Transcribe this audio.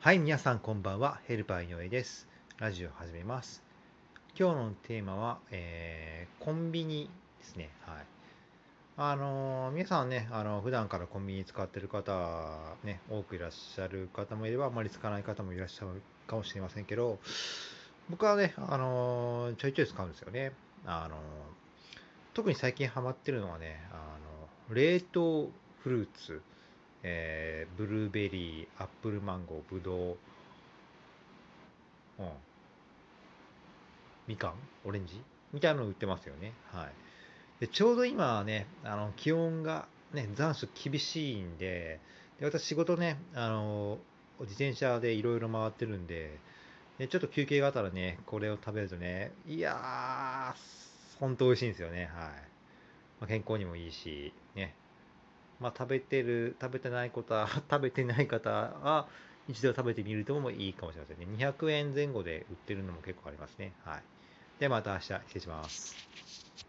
はい、皆さんこんばんは。ヘルパー井上です。ラジオ始めます。今日のテーマは、えーコンビニですね。はい。あのー皆さんね、あの普段からコンビニ使ってる方、ね、多くいらっしゃる方もいれば、あまり使わない方もいらっしゃるかもしれませんけど、僕はね、あのーちょいちょい使うんですよね。あのー特に最近ハマってるのはね、あの冷凍フルーツ、えーブルーベリー、アップルマンゴー、ブドウ、うん、みかん、オレンジ？みたいなの売ってますよね。はい。でちょうど今はね、あの気温がね、残暑厳しいんで、で私仕事ね、あの自転車でいろいろ回ってるんで、でちょっと休憩があったらね、これを食べるとね、いやー、ほんと美味しいんですよね。はい。まあ、健康にもいいし、ね。まあ、食べてる、食べてないことは、食べてない方は、一度食べてみるともいいかもしれませんね。200円前後で売ってるのも結構ありますね。はい。ではまた明日、失礼します。